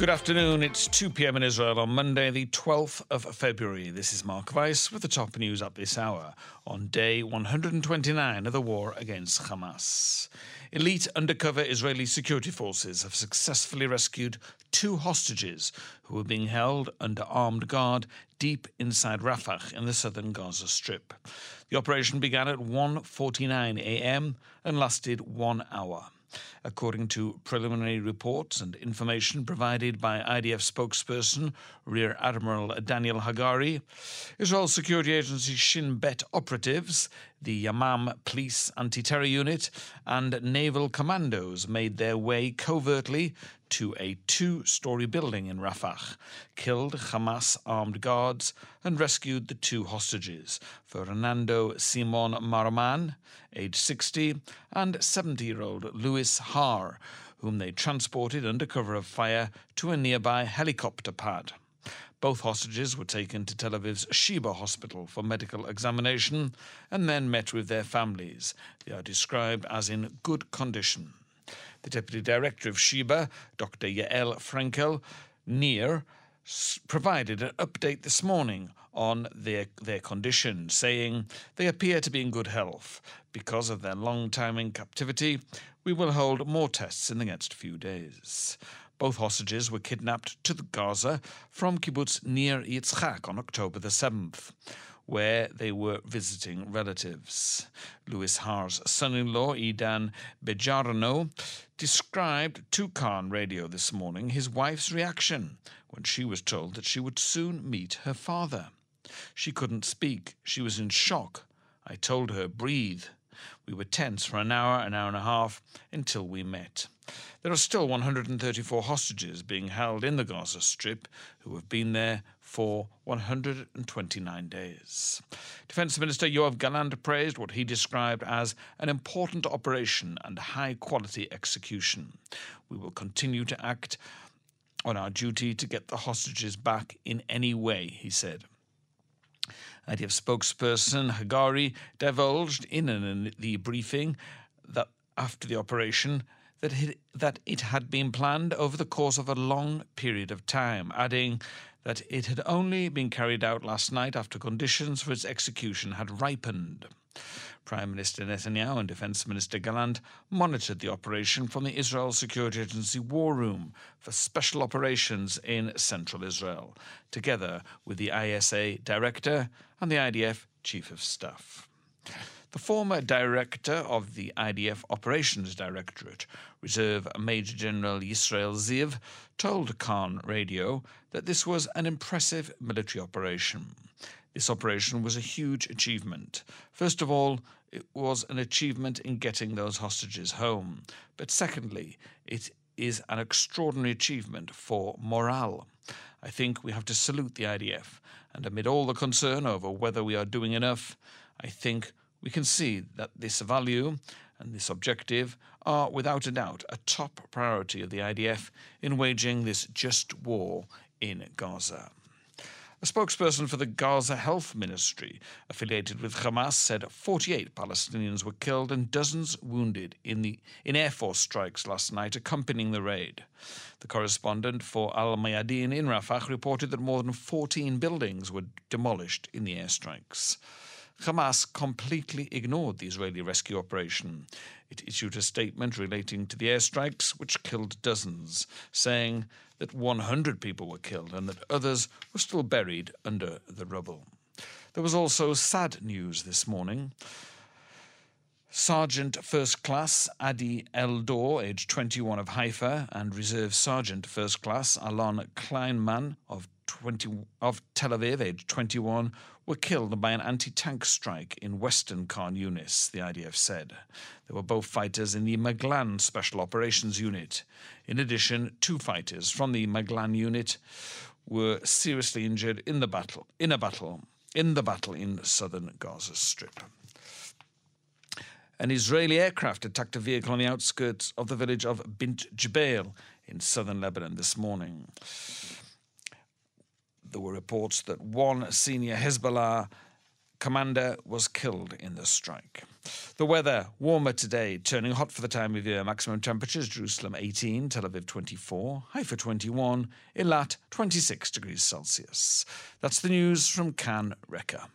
Good afternoon. It's 2 p.m. in Israel on Monday, the 12th of February. This is Mark Weiss with the top news up this hour on day 129 of the war against Hamas. Elite undercover Israeli security forces have successfully rescued two hostages who were being held under armed guard deep inside Rafah in the southern Gaza Strip. The operation began at 1:49 a.m. and lasted 1 hour. According to preliminary reports and information provided by IDF spokesperson Rear Admiral Daniel Hagari, Israel security agency Shin Bet operatives, the Yamam Police Anti Terror Unit, and naval commandos made their way covertly to a two story building in Rafah, killed Hamas armed guards, and rescued the two hostages, Fernando Simon Marman, aged 60, and 70 year old Louis Har, whom they transported under cover of fire to a nearby helicopter pad. Both hostages were taken to Tel Aviv's Sheba hospital for medical examination and then met with their families. They are described as in good condition. The Deputy Director of Sheba, Dr. Yael Frankel, Nir, provided an update this morning on their, their condition, saying they appear to be in good health. Because of their long time in captivity, we will hold more tests in the next few days. Both hostages were kidnapped to the Gaza from kibbutz Nir Yitzhak on October the 7th where they were visiting relatives. Louis Har's son in law, Idan Bejarno, described to Kan Radio this morning his wife's reaction when she was told that she would soon meet her father. She couldn't speak, she was in shock. I told her, breathe. We were tense for an hour, an hour and a half, until we met. There are still 134 hostages being held in the Gaza Strip who have been there for 129 days. Defence Minister Yoav Gallant praised what he described as an important operation and high quality execution. We will continue to act on our duty to get the hostages back in any way, he said. IDF spokesperson Hagari divulged in an, the briefing that after the operation that it, that it had been planned over the course of a long period of time, adding that it had only been carried out last night after conditions for its execution had ripened. Prime Minister Netanyahu and Defense Minister Gallant monitored the operation from the Israel Security Agency War Room for Special Operations in central Israel, together with the ISA Director and the IDF Chief of Staff. The former director of the IDF Operations Directorate, Reserve Major General Yisrael Ziv, told Kan Radio that this was an impressive military operation. This operation was a huge achievement. First of all, it was an achievement in getting those hostages home. But secondly, it is an extraordinary achievement for morale. I think we have to salute the IDF. And amid all the concern over whether we are doing enough, I think we can see that this value and this objective are without a doubt a top priority of the IDF in waging this just war in Gaza. A spokesperson for the Gaza Health Ministry, affiliated with Hamas, said 48 Palestinians were killed and dozens wounded in the in air force strikes last night accompanying the raid. The correspondent for Al Mayadin in Rafah reported that more than 14 buildings were demolished in the airstrikes. Hamas completely ignored the Israeli rescue operation. It issued a statement relating to the airstrikes, which killed dozens, saying that 100 people were killed and that others were still buried under the rubble. There was also sad news this morning. Sergeant First Class Adi Eldor, aged 21 of Haifa, and Reserve Sergeant First Class Alon Kleinman of 20, of Tel Aviv, aged 21, were killed by an anti tank strike in western Khan Yunis, the IDF said. They were both fighters in the Maglan Special Operations Unit. In addition, two fighters from the Maglan unit were seriously injured in the battle in a battle in the battle in southern Gaza Strip. An Israeli aircraft attacked a vehicle on the outskirts of the village of Bint Jbeil in southern Lebanon this morning. There were reports that one senior Hezbollah commander was killed in the strike. The weather warmer today, turning hot for the time of year. Maximum temperatures Jerusalem 18, Tel Aviv 24, Haifa 21, Eilat 26 degrees Celsius. That's the news from Kan Reka.